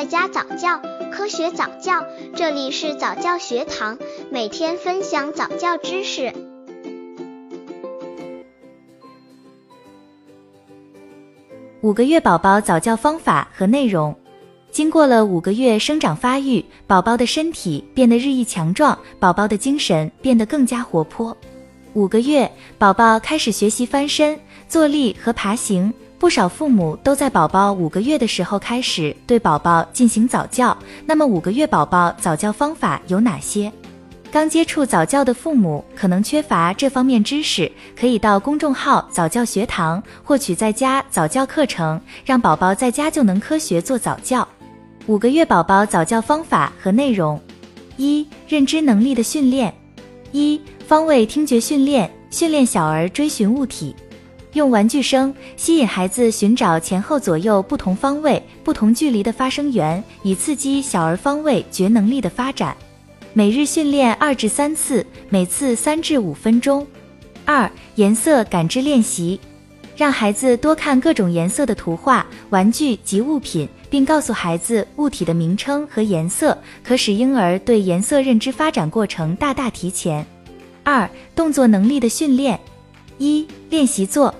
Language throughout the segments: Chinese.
在家早教，科学早教，这里是早教学堂，每天分享早教知识。五个月宝宝早教方法和内容。经过了五个月生长发育，宝宝的身体变得日益强壮，宝宝的精神变得更加活泼。五个月，宝宝开始学习翻身、坐立和爬行。不少父母都在宝宝五个月的时候开始对宝宝进行早教。那么，五个月宝宝早教方法有哪些？刚接触早教的父母可能缺乏这方面知识，可以到公众号早教学堂获取在家早教课程，让宝宝在家就能科学做早教。五个月宝宝早教方法和内容：一、认知能力的训练；一、方位听觉训练，训练小儿追寻物体。用玩具声吸引孩子寻找前后左右不同方位、不同距离的发声源，以刺激小儿方位觉能力的发展。每日训练二至三次，每次三至五分钟。二、颜色感知练习，让孩子多看各种颜色的图画、玩具及物品，并告诉孩子物体的名称和颜色，可使婴儿对颜色认知发展过程大大提前。二、动作能力的训练。一、练习坐。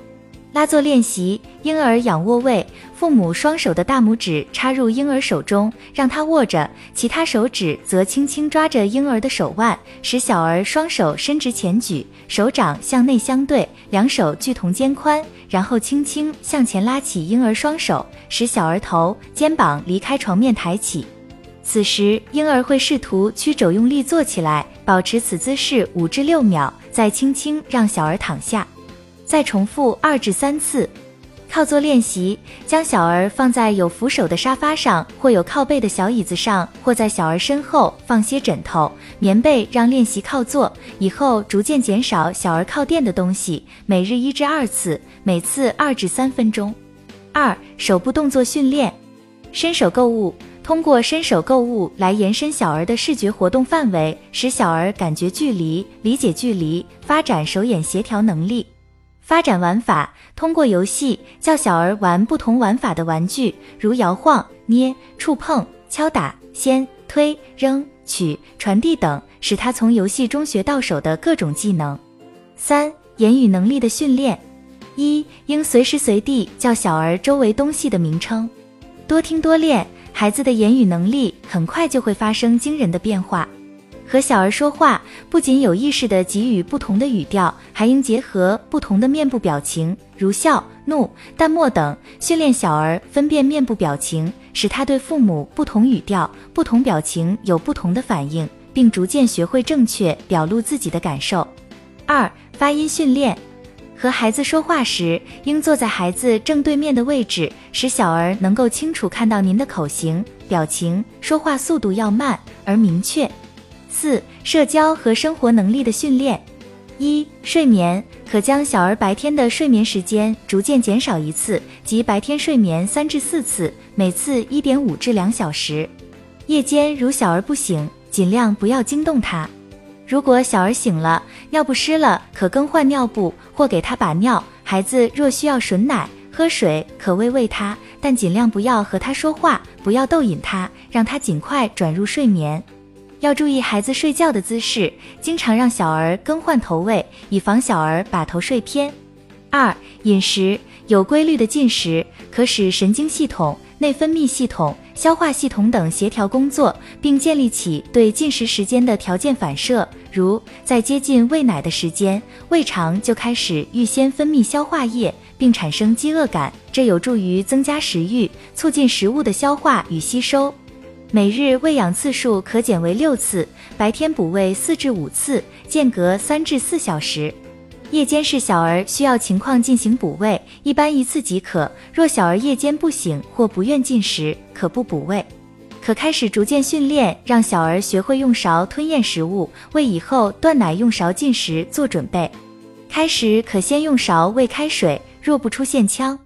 拉坐练习，婴儿仰卧位，父母双手的大拇指插入婴儿手中，让他握着，其他手指则轻轻抓着婴儿的手腕，使小儿双手伸直前举，手掌向内相对，两手距同肩宽，然后轻轻向前拉起婴儿双手，使小儿头、肩膀离开床面抬起。此时，婴儿会试图屈肘用力坐起来，保持此姿势五至六秒，再轻轻让小儿躺下。再重复二至三次，靠坐练习，将小儿放在有扶手的沙发上，或有靠背的小椅子上，或在小儿身后放些枕头、棉被，让练习靠坐。以后逐渐减少小儿靠垫的东西，每日一至二次，每次二至三分钟。二、手部动作训练，伸手购物，通过伸手购物来延伸小儿的视觉活动范围，使小儿感觉距离、理解距离，发展手眼协调能力。发展玩法，通过游戏教小儿玩不同玩法的玩具，如摇晃、捏、触碰、敲打、掀、推、扔、取、传递等，使他从游戏中学到手的各种技能。三、言语能力的训练：一、应随时随地叫小儿周围东西的名称，多听多练，孩子的言语能力很快就会发生惊人的变化。和小儿说话，不仅有意识地给予不同的语调，还应结合不同的面部表情，如笑、怒、淡漠等，训练小儿分辨面部表情，使他对父母不同语调、不同表情有不同的反应，并逐渐学会正确表露自己的感受。二、发音训练，和孩子说话时，应坐在孩子正对面的位置，使小儿能够清楚看到您的口型、表情，说话速度要慢而明确。四、社交和生活能力的训练。一、睡眠可将小儿白天的睡眠时间逐渐减少一次，即白天睡眠三至四次，每次一点五至两小时。夜间如小儿不醒，尽量不要惊动他。如果小儿醒了，尿不湿了，可更换尿布或给他把尿。孩子若需要吮奶、喝水，可喂喂他，但尽量不要和他说话，不要逗引他，让他尽快转入睡眠。要注意孩子睡觉的姿势，经常让小儿更换头位，以防小儿把头睡偏。二、饮食有规律的进食，可使神经系统、内分泌系统、消化系统等协调工作，并建立起对进食时间的条件反射。如在接近喂奶的时间，胃肠就开始预先分泌消化液，并产生饥饿感，这有助于增加食欲，促进食物的消化与吸收。每日喂养次数可减为六次，白天补喂四至五次，间隔三至四小时。夜间是小儿需要情况进行补喂，一般一次即可。若小儿夜间不醒或不愿进食，可不补喂。可开始逐渐训练，让小儿学会用勺吞咽食物，为以后断奶用勺进食做准备。开始可先用勺喂开水，若不出现腔，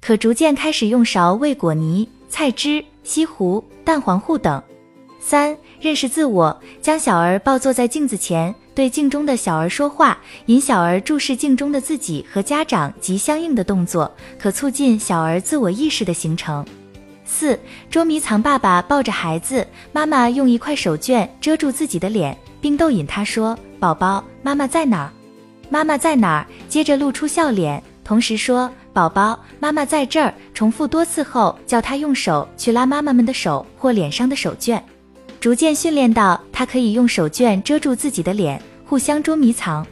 可逐渐开始用勺喂果泥、菜汁。西湖、蛋黄糊等。三、认识自我，将小儿抱坐在镜子前，对镜中的小儿说话，引小儿注视镜中的自己和家长及相应的动作，可促进小儿自我意识的形成。四、捉迷藏，爸爸抱着孩子，妈妈用一块手绢遮住自己的脸，并逗引他说：“宝宝，妈妈在哪儿？妈妈在哪儿？”接着露出笑脸，同时说：“宝宝，妈妈在这儿。”重复多次后，叫他用手去拉妈妈们的手或脸上的手绢，逐渐训练到他可以用手绢遮住自己的脸，互相捉迷藏。